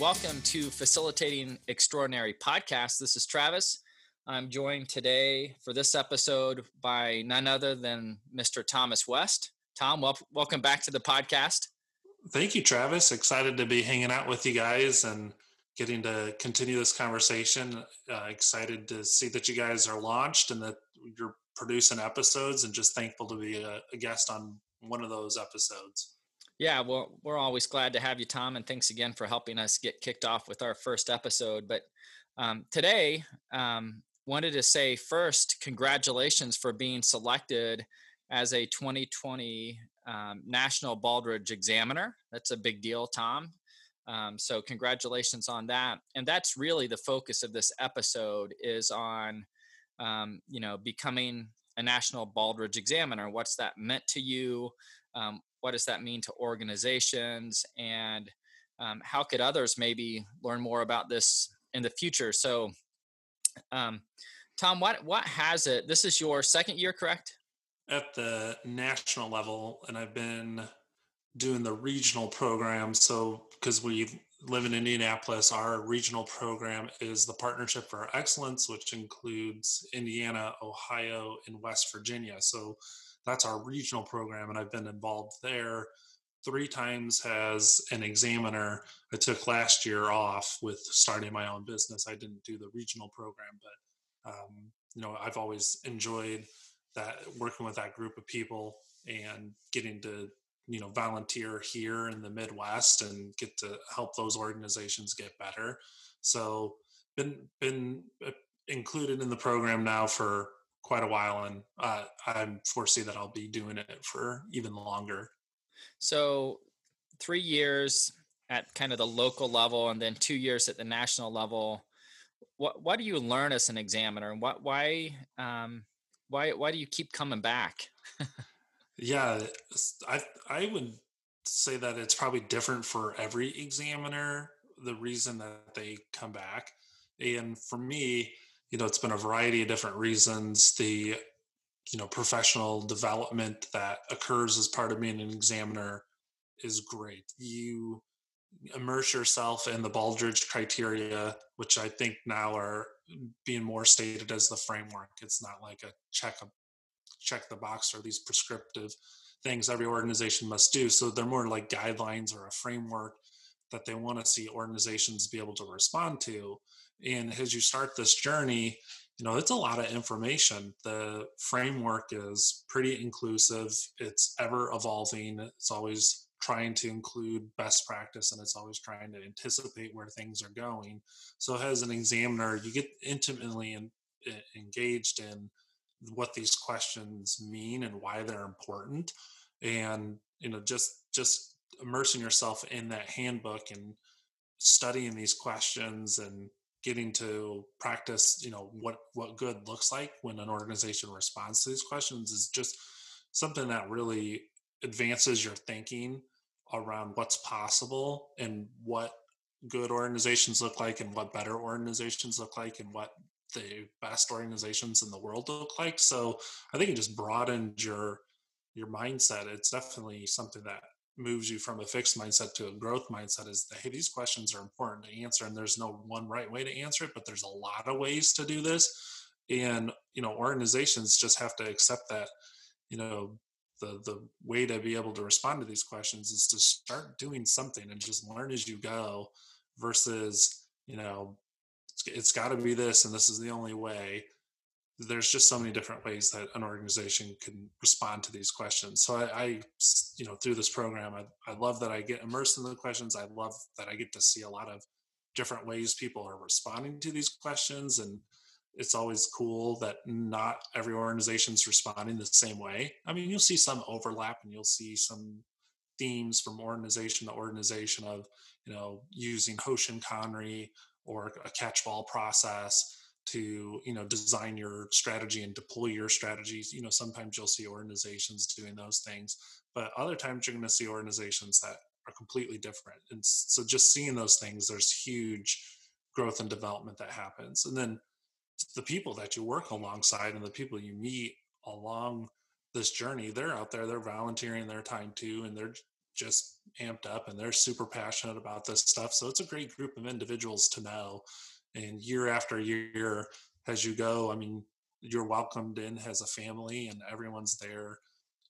Welcome to Facilitating Extraordinary Podcast. This is Travis. I'm joined today for this episode by none other than Mr. Thomas West. Tom, wel- welcome back to the podcast. Thank you, Travis. Excited to be hanging out with you guys and getting to continue this conversation. Uh, excited to see that you guys are launched and that you're producing episodes, and just thankful to be a, a guest on one of those episodes. Yeah, well, we're always glad to have you, Tom, and thanks again for helping us get kicked off with our first episode. But um, today, um, wanted to say first, congratulations for being selected as a 2020 um, National Baldrige Examiner. That's a big deal, Tom. Um, so congratulations on that. And that's really the focus of this episode is on, um, you know, becoming a National Baldrige Examiner. What's that meant to you? What does that mean to organizations? And um, how could others maybe learn more about this in the future? So, um, Tom, what what has it? This is your second year, correct? At the national level, and I've been doing the regional program. So, because we live in Indianapolis, our regional program is the Partnership for Excellence, which includes Indiana, Ohio, and West Virginia. So, that's our regional program, and I've been involved there three times as an examiner. I took last year off with starting my own business. I didn't do the regional program, but um, you know, I've always enjoyed that working with that group of people and getting to you know volunteer here in the midwest and get to help those organizations get better. So been been uh, included in the program now for quite a while and uh, i foresee that i'll be doing it for even longer. So three years at kind of the local level and then two years at the national level. What what do you learn as an examiner? And what why um, why why do you keep coming back yeah, I I would say that it's probably different for every examiner. The reason that they come back, and for me, you know, it's been a variety of different reasons. The you know professional development that occurs as part of being an examiner is great. You immerse yourself in the Baldrige criteria, which I think now are being more stated as the framework. It's not like a check check the box or these prescriptive things every organization must do. So they're more like guidelines or a framework that they want to see organizations be able to respond to. And as you start this journey, you know, it's a lot of information. The framework is pretty inclusive, it's ever evolving, it's always trying to include best practice and it's always trying to anticipate where things are going. So, as an examiner, you get intimately in, engaged in what these questions mean and why they're important and you know just just immersing yourself in that handbook and studying these questions and getting to practice you know what what good looks like when an organization responds to these questions is just something that really advances your thinking around what's possible and what good organizations look like and what better organizations look like and what the best organizations in the world look like. So I think it just broadened your your mindset. It's definitely something that moves you from a fixed mindset to a growth mindset is that hey these questions are important to answer and there's no one right way to answer it but there's a lot of ways to do this and you know organizations just have to accept that you know the the way to be able to respond to these questions is to start doing something and just learn as you go versus you know it's, it's got to be this and this is the only way. There's just so many different ways that an organization can respond to these questions. So I, I you know through this program I, I love that i get immersed in the questions. I love that i get to see a lot of different ways people are responding to these questions and it's always cool that not every organization's responding the same way. I mean you'll see some overlap and you'll see some themes from organization to organization of you know using hoshin kanri or a catch ball process to you know design your strategy and deploy your strategies. You know sometimes you'll see organizations doing those things but other times you're going to see organizations that are completely different. And so just seeing those things there's huge growth and development that happens. And then the people that you work alongside and the people you meet along this journey they're out there they're volunteering their time too and they're just amped up and they're super passionate about this stuff. So it's a great group of individuals to know. And year after year, as you go, I mean, you're welcomed in as a family and everyone's there,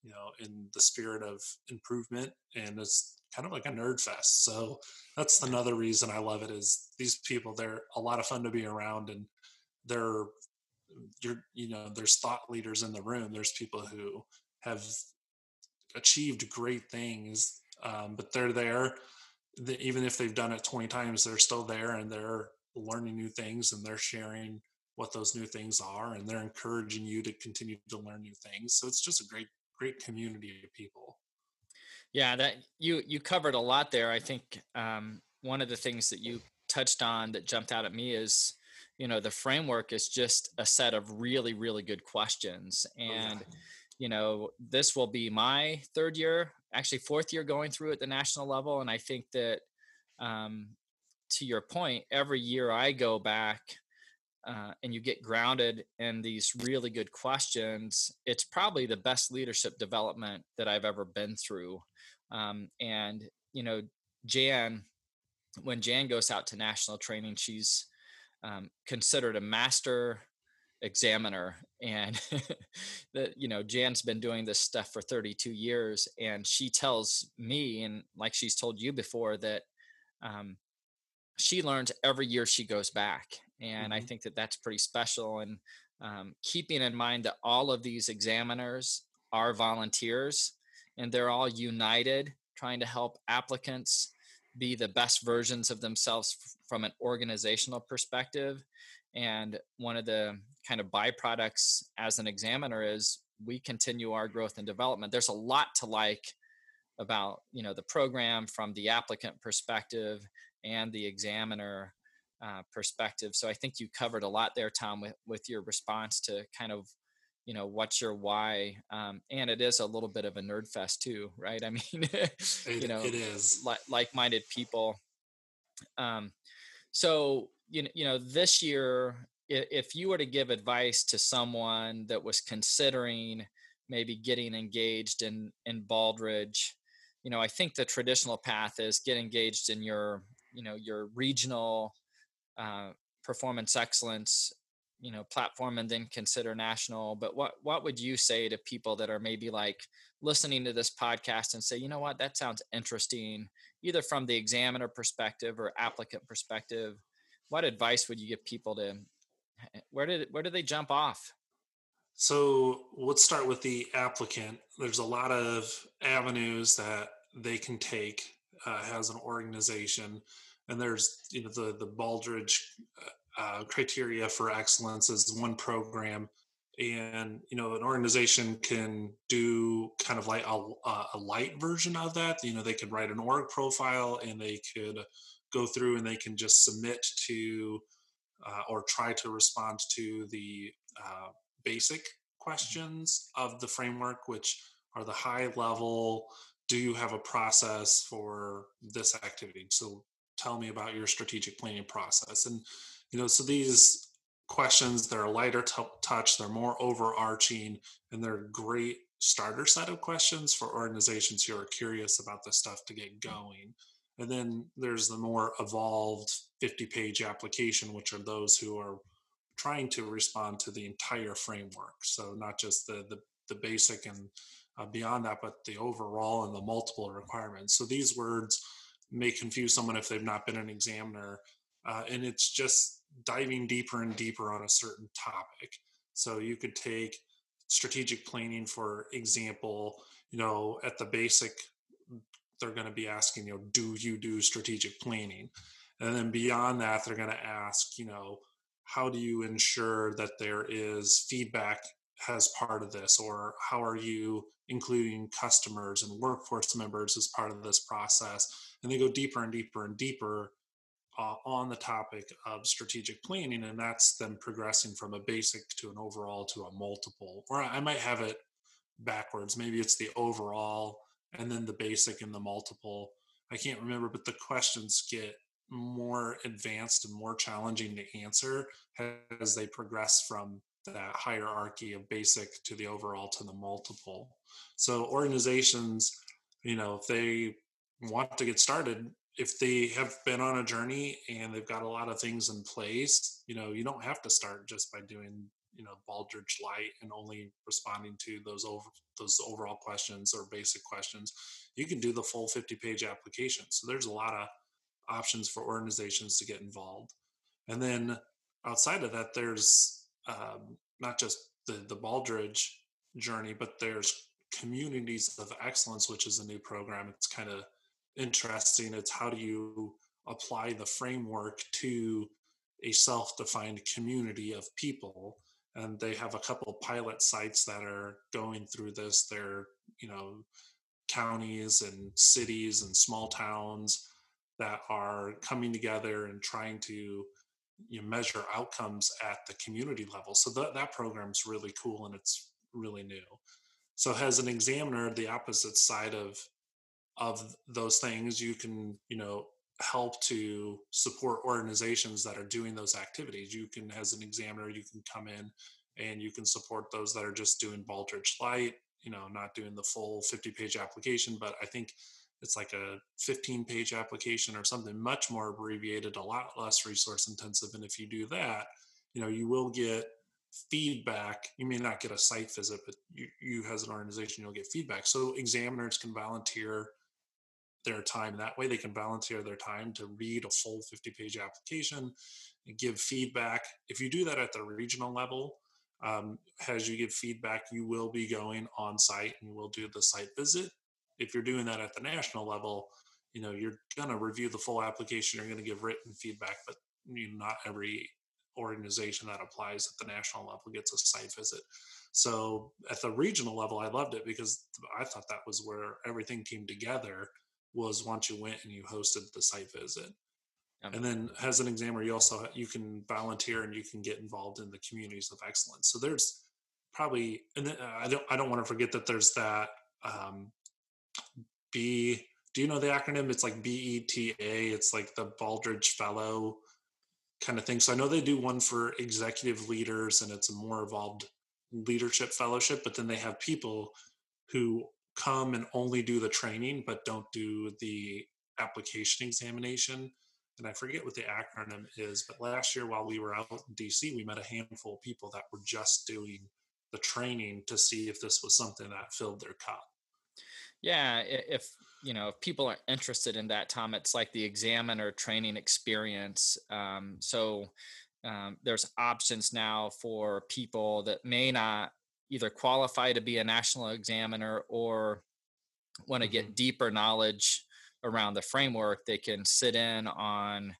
you know, in the spirit of improvement. And it's kind of like a nerd fest. So that's another reason I love it is these people, they're a lot of fun to be around and they're, you're, you know, there's thought leaders in the room. There's people who have achieved great things, um, but they're there. The, even if they've done it 20 times, they're still there and they're learning new things and they're sharing what those new things are and they're encouraging you to continue to learn new things. So it's just a great, great community of people. Yeah, that you you covered a lot there. I think um, one of the things that you touched on that jumped out at me is, you know, the framework is just a set of really really good questions, and oh, yeah you know, this will be my third year, actually fourth year going through at the national level. And I think that, um, to your point, every year I go back uh, and you get grounded in these really good questions, it's probably the best leadership development that I've ever been through. Um, and, you know, Jan, when Jan goes out to national training, she's um, considered a master examiner and that you know jan's been doing this stuff for 32 years and she tells me and like she's told you before that um, she learns every year she goes back and mm-hmm. i think that that's pretty special and um, keeping in mind that all of these examiners are volunteers and they're all united trying to help applicants be the best versions of themselves f- from an organizational perspective and one of the kind of byproducts as an examiner is we continue our growth and development. There's a lot to like about you know the program from the applicant perspective and the examiner uh, perspective. So I think you covered a lot there, Tom, with with your response to kind of you know what's your why um, and it is a little bit of a nerd fest too right i mean you know it is like like-minded people um, so you know, you know, this year, if you were to give advice to someone that was considering maybe getting engaged in in Baldrige, you know, I think the traditional path is get engaged in your, you know, your regional uh, performance excellence, you know, platform, and then consider national. But what what would you say to people that are maybe like listening to this podcast and say, you know what, that sounds interesting, either from the examiner perspective or applicant perspective? What advice would you give people to where did where do they jump off? So let's start with the applicant. There's a lot of avenues that they can take uh, as an organization. And there's you know the the baldrige uh, uh, criteria for excellence is one program. And you know an organization can do kind of like a, a light version of that. You know they could write an org profile and they could go through and they can just submit to uh, or try to respond to the uh, basic questions of the framework, which are the high level do you have a process for this activity? So tell me about your strategic planning process. And, you know, so these questions, they're a lighter t- touch, they're more overarching, and they're great starter set of questions for organizations who are curious about this stuff to get going. And then there's the more evolved 50 page application, which are those who are trying to respond to the entire framework. So not just the, the, the basic and uh, beyond that, but the overall and the multiple requirements. So these words may confuse someone if they've not been an examiner. Uh, and it's just diving deeper and deeper on a certain topic. So you could take strategic planning, for example, you know, at the basic they're going to be asking, you know, do you do strategic planning? And then beyond that, they're going to ask, you know, how do you ensure that there is feedback as part of this? Or how are you including customers and workforce members as part of this process? And they go deeper and deeper and deeper uh, on the topic of strategic planning. And that's then progressing from a basic to an overall to a multiple. Or I might have it backwards. Maybe it's the overall and then the basic and the multiple. I can't remember, but the questions get more advanced and more challenging to answer as they progress from that hierarchy of basic to the overall to the multiple. So organizations you know, if they want to get started, if they have been on a journey and they've got a lot of things in place, you know, you don't have to start just by doing, you know, Baldrige Light and only responding to those over those overall questions or basic questions. You can do the full 50 page application. So there's a lot of options for organizations to get involved. And then outside of that, there's um, not just the the Baldrige journey, but there's communities of excellence, which is a new program. It's kind of interesting. It's how do you apply the framework to a self-defined community of people and they have a couple pilot sites that are going through this. They're you know counties and cities and small towns that are coming together and trying to you know, measure outcomes at the community level. So that, that program's really cool and it's really new. So as an examiner the opposite side of of those things you can you know help to support organizations that are doing those activities. You can as an examiner you can come in and you can support those that are just doing Baldrige Light you know not doing the full 50 page application but i think it's like a 15 page application or something much more abbreviated a lot less resource intensive and if you do that you know you will get feedback. You may not get a site visit but you, you as an organization you'll get feedback. So examiners can volunteer their time that way. They can volunteer their time to read a full 50 page application and give feedback. If you do that at the regional level um, as you give feedback you will be going on site and you will do the site visit. If you're doing that at the national level you know you're going to review the full application you're going to give written feedback but you know, not every organization that applies at the national level gets a site visit. So at the regional level i loved it because i thought that was where everything came together was once you went and you hosted the site visit. And then as an examiner, you also you can volunteer and you can get involved in the communities of excellence. So there's probably, and then, uh, I don't I don't want to forget that there's that um, B. Do you know the acronym? It's like BETA. It's like the Baldrige Fellow kind of thing. So I know they do one for executive leaders, and it's a more evolved leadership fellowship. But then they have people who come and only do the training but don't do the application examination and I forget what the acronym is, but last year while we were out in DC, we met a handful of people that were just doing the training to see if this was something that filled their cup. Yeah, if you know if people are interested in that, Tom, it's like the examiner training experience. Um, so um, there's options now for people that may not either qualify to be a national examiner or want to mm-hmm. get deeper knowledge around the framework they can sit in on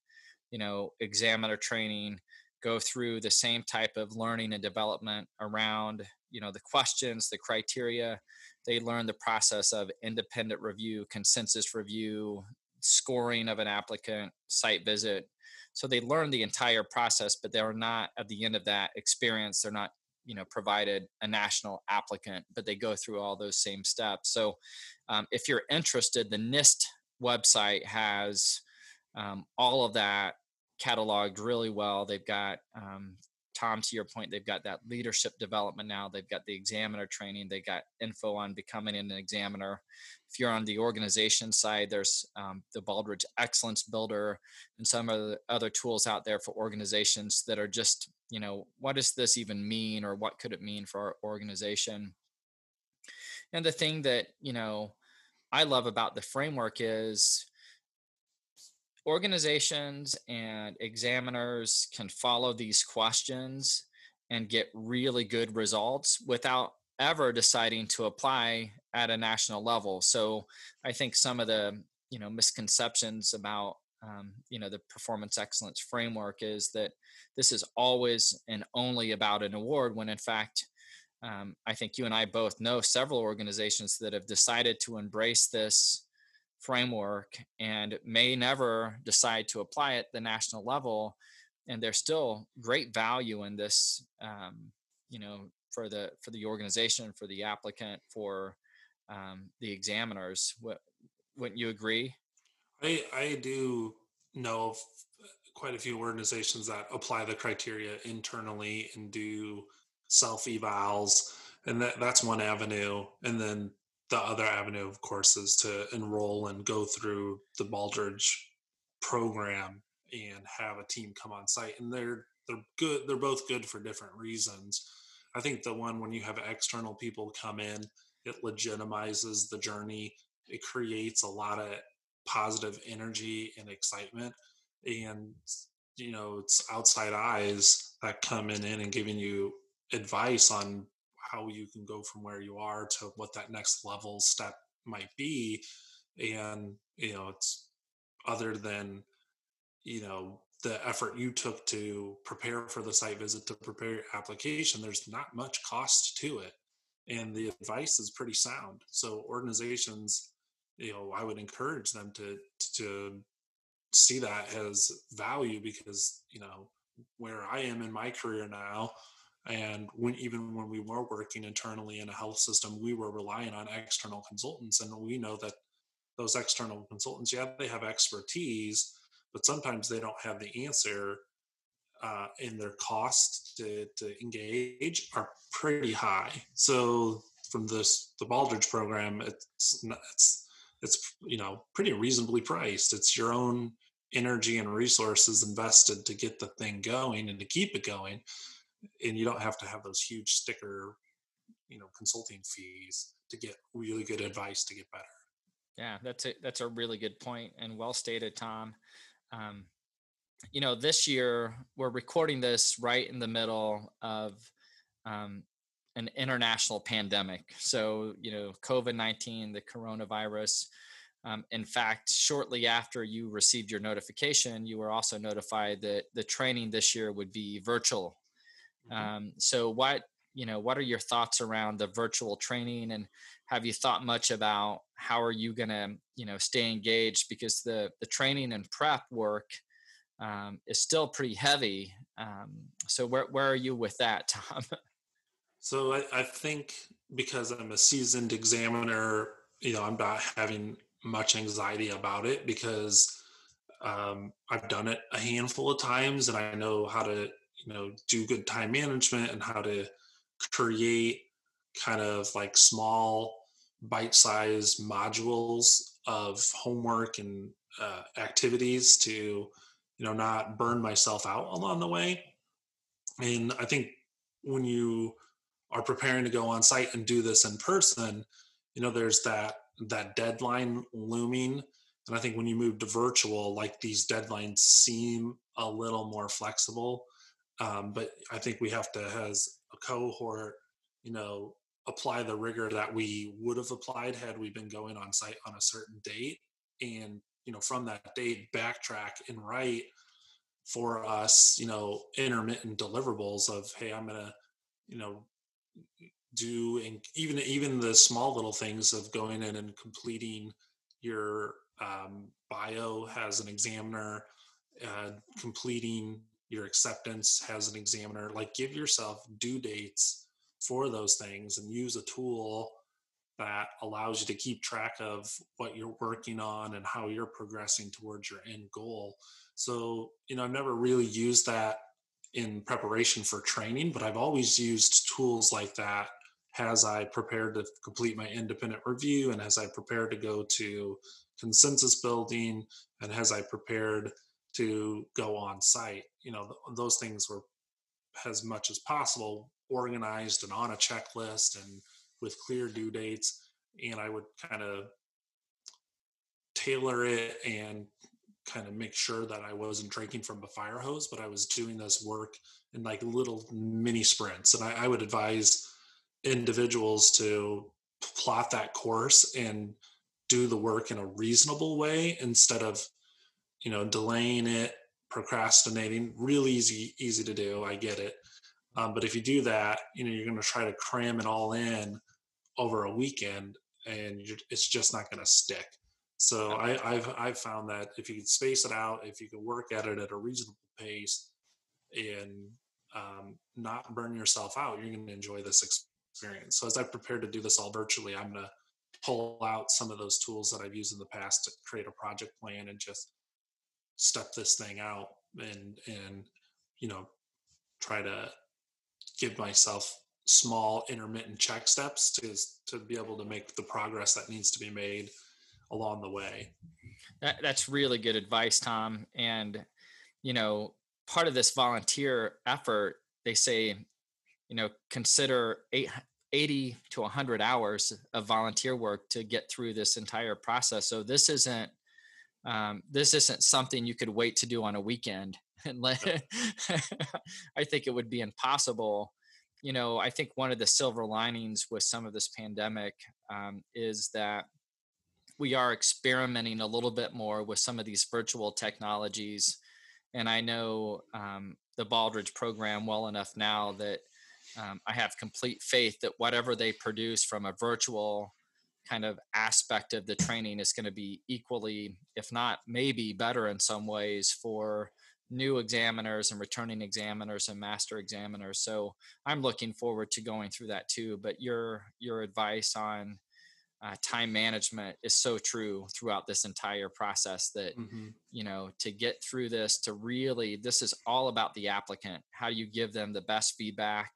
you know examiner training go through the same type of learning and development around you know the questions the criteria they learn the process of independent review consensus review scoring of an applicant site visit so they learn the entire process but they're not at the end of that experience they're not you know provided a national applicant but they go through all those same steps. So um, if you're interested the nist website has um, all of that cataloged really well. They've got um, tom to your point they've got that leadership development now. They've got the examiner training. They got info on becoming an examiner. If you're on the organization side there's um, the baldrige excellence builder and some of the other tools out there for organizations that are just you know what does this even mean or what could it mean for our organization? And the thing that you know i love about the framework is organizations and examiners can follow these questions and get really good results without ever deciding to apply at a national level. So i think some of the you know misconceptions about um, you know the performance excellence framework is that this is always and only about an award when in fact um, i think you and i both know several organizations that have decided to embrace this framework and may never decide to apply at the national level and there's still great value in this um, you know for the for the organization for the applicant for um, the examiners. What, wouldn't you agree I I do know quite a few organizations that apply the criteria internally and do self evals, and that that's one avenue. And then the other avenue, of course, is to enroll and go through the Baldrige program and have a team come on site. And they're they're good. They're both good for different reasons. I think the one when you have external people come in, it legitimizes the journey. It creates a lot of positive energy and excitement. And you know, it's outside eyes that come in and giving you advice on how you can go from where you are to what that next level step might be and you know it's other than you know the effort you took to prepare for the site visit to prepare your application there's not much cost to it and the advice is pretty sound so organizations you know i would encourage them to to see that as value because you know where i am in my career now and when even when we were working internally in a health system we were relying on external consultants and we know that those external consultants yeah they have expertise but sometimes they don't have the answer uh, and their cost to, to engage are pretty high. So from this the Baldrige program it's it's it's you know pretty reasonably priced. It's your own energy and resources invested to get the thing going and to keep it going and you don't have to have those huge sticker you know consulting fees to get really good advice to get better. Yeah that's a that's a really good point and well stated tom. Um, you know this year we're recording this right in the middle of um, an international pandemic. So you know covid-19 the coronavirus um, in fact shortly after you received your notification you were also notified that the training this year would be virtual. Mm-hmm. Um, so what you know what are your thoughts around the virtual training and have you thought much about how are you going to you know stay engaged? Because the the training and prep work um, is still pretty heavy. Um, so where, where are you with that tom so I, I think because i'm a seasoned examiner you know i'm not having much anxiety about it because um, I've done it a handful of times and I know how to you know do good time management and how to create kind of like small bite-sized modules of homework and uh, activities to you know not burn myself out along the way. And i think when you are preparing to go on site and do this in person you know there's that that deadline looming and i think when you move to virtual like these deadlines seem a little more flexible um, but I think we have to, as a cohort, you know, apply the rigor that we would have applied had we been going on site on a certain date. And, you know, from that date, backtrack and write for us, you know, intermittent deliverables of, hey, I'm going to, you know, do and even even the small little things of going in and completing your um, bio as an examiner uh, completing your acceptance has an examiner like give yourself due dates for those things and use a tool that allows you to keep track of what you're working on and how you're progressing towards your end goal. So you know i've never really used that in preparation for training but i've always used tools like that as i prepared to complete my independent review and as i prepared to go to consensus building and as i prepared to go on site. You know, those things were as much as possible organized and on a checklist and with clear due dates. And I would kind of tailor it and kind of make sure that I wasn't drinking from a fire hose, but I was doing this work in like little mini sprints. And I, I would advise individuals to plot that course and do the work in a reasonable way instead of you know delaying it procrastinating really easy easy to do i get it um, but if you do that you know you're going to try to cram it all in over a weekend and it's just not going to stick so I, have I've found that if you can space it out if you can work at it at a reasonable pace and um, not burn yourself out you're going to enjoy this experience. So as i prepare to do this all virtually i'm going to pull out some of those tools that i've used in the past to create a project plan and just step this thing out and and you know try to give myself small intermittent check steps to to be able to make the progress that needs to be made along the way. That, that's really good advice, Tom. And you know, part of this volunteer effort, they say, you know, consider eight, 80 to 100 hours of volunteer work to get through this entire process. So this isn't um, this isn't something you could wait to do on a weekend. And let, I think it would be impossible. You know, I think one of the silver linings with some of this pandemic um, is that we are experimenting a little bit more with some of these virtual technologies. And I know um, the Baldrige program well enough now that um, I have complete faith that whatever they produce from a virtual kind of aspect of the training is going to be equally, if not maybe better in some ways for new examiners and returning examiners and master examiners. So I'm looking forward to going through that too. But your your advice on uh, time management is so true throughout this entire process that mm-hmm. you know to get through this to really this is all about the applicant how do you give them the best feedback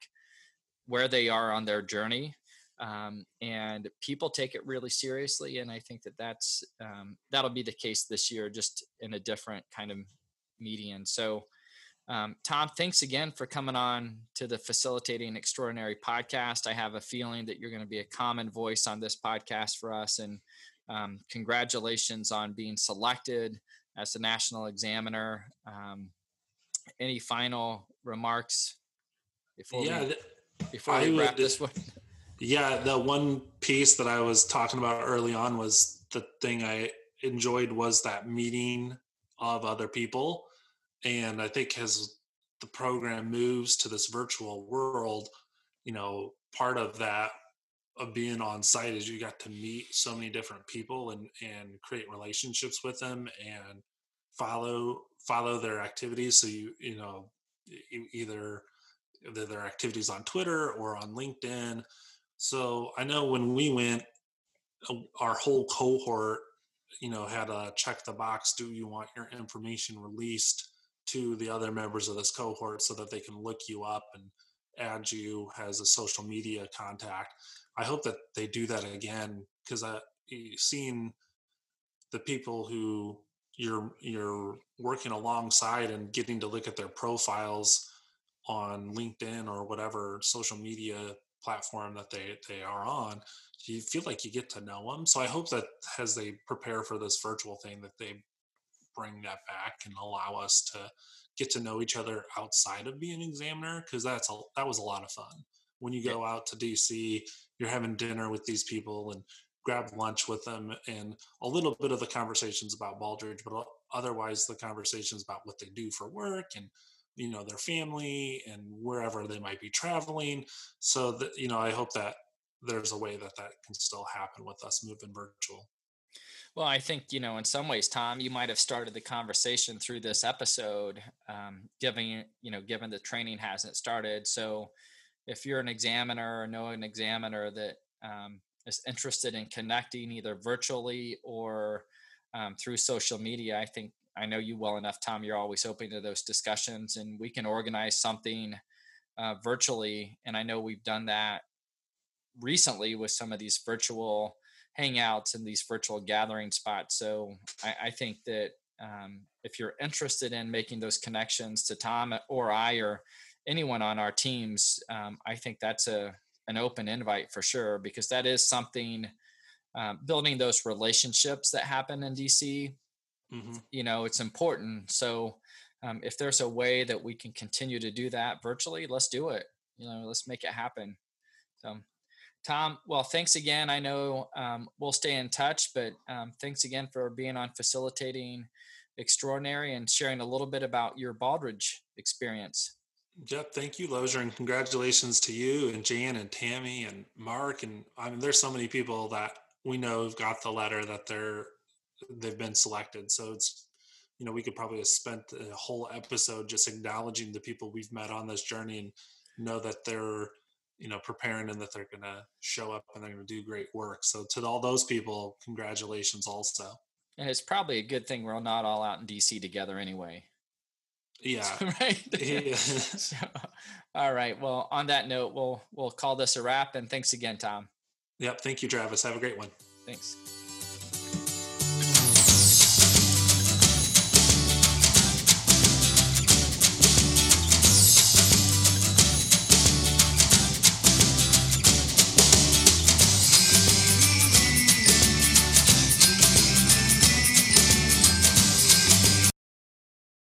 where they are on their journey um, and people take it really seriously and i think that that's um, that'll be the case this year just in a different kind of median so um, tom thanks again for coming on to the facilitating extraordinary podcast. I have a feeling that you're going to be a common voice on this podcast for us and um, congratulations on being selected as the national examiner. Um, any final remarks before yeah we, before we wrap would, this one? Yeah, the one piece that I was talking about early on was the thing I enjoyed was that meeting of other people. And I think as the program moves to this virtual world, you know, part of that of being on site is you got to meet so many different people and and create relationships with them and follow follow their activities so you you know either their activities on Twitter or on LinkedIn so I know when we went, uh, our whole cohort, you know, had to check the box. Do you want your information released to the other members of this cohort so that they can look you up and add you as a social media contact? I hope that they do that again because I seen the people who you're you're working alongside and getting to look at their profiles on LinkedIn or whatever social media platform that they they are on you feel like you get to know them so i hope that as they prepare for this virtual thing that they bring that back and allow us to get to know each other outside of being an examiner because that's a that was a lot of fun. When you go out to dc you're having dinner with these people and grab lunch with them and a little bit of the conversations about baldrige but otherwise the conversations about what they do for work and you know their family and wherever they might be traveling. So that you know i hope that there's a way that that can still happen with us moving virtual well i think you know in some ways tom you might have started the conversation through this episode um, given you know given the training hasn't started so if you're an examiner or know an examiner that um, is interested in connecting either virtually or um, through social media i think I know you well enough, Tom. You're always open to those discussions, and we can organize something uh, virtually. And I know we've done that recently with some of these virtual hangouts and these virtual gathering spots. So I, I think that um, if you're interested in making those connections to Tom or I or anyone on our teams, um, I think that's a an open invite for sure because that is something. Um, building those relationships that happen in DC mm-hmm. you know it's important so um, if there's a way that we can continue to do that virtually let's do it you know let's make it happen so tom well thanks again i know um, we'll stay in touch but um, thanks again for being on facilitating extraordinary and sharing a little bit about your Baldrige experience Jeff, thank you, Lozier, and congratulations to you and Jan and Tammy and Mark. And I mean, there's so many people that we know have got the letter that they're they've been selected. So it's you know we could probably have spent a whole episode just acknowledging the people we've met on this journey and know that they're you know preparing and that they're going to show up and they're going to do great work. So to all those people, congratulations also. And it's probably a good thing we're not all out in DC together anyway. Yeah. right. Yeah. so, all right. Well, on that note, we'll we'll call this a wrap. And thanks again, Tom. Yep. Thank you, Travis. Have a great one. Thanks.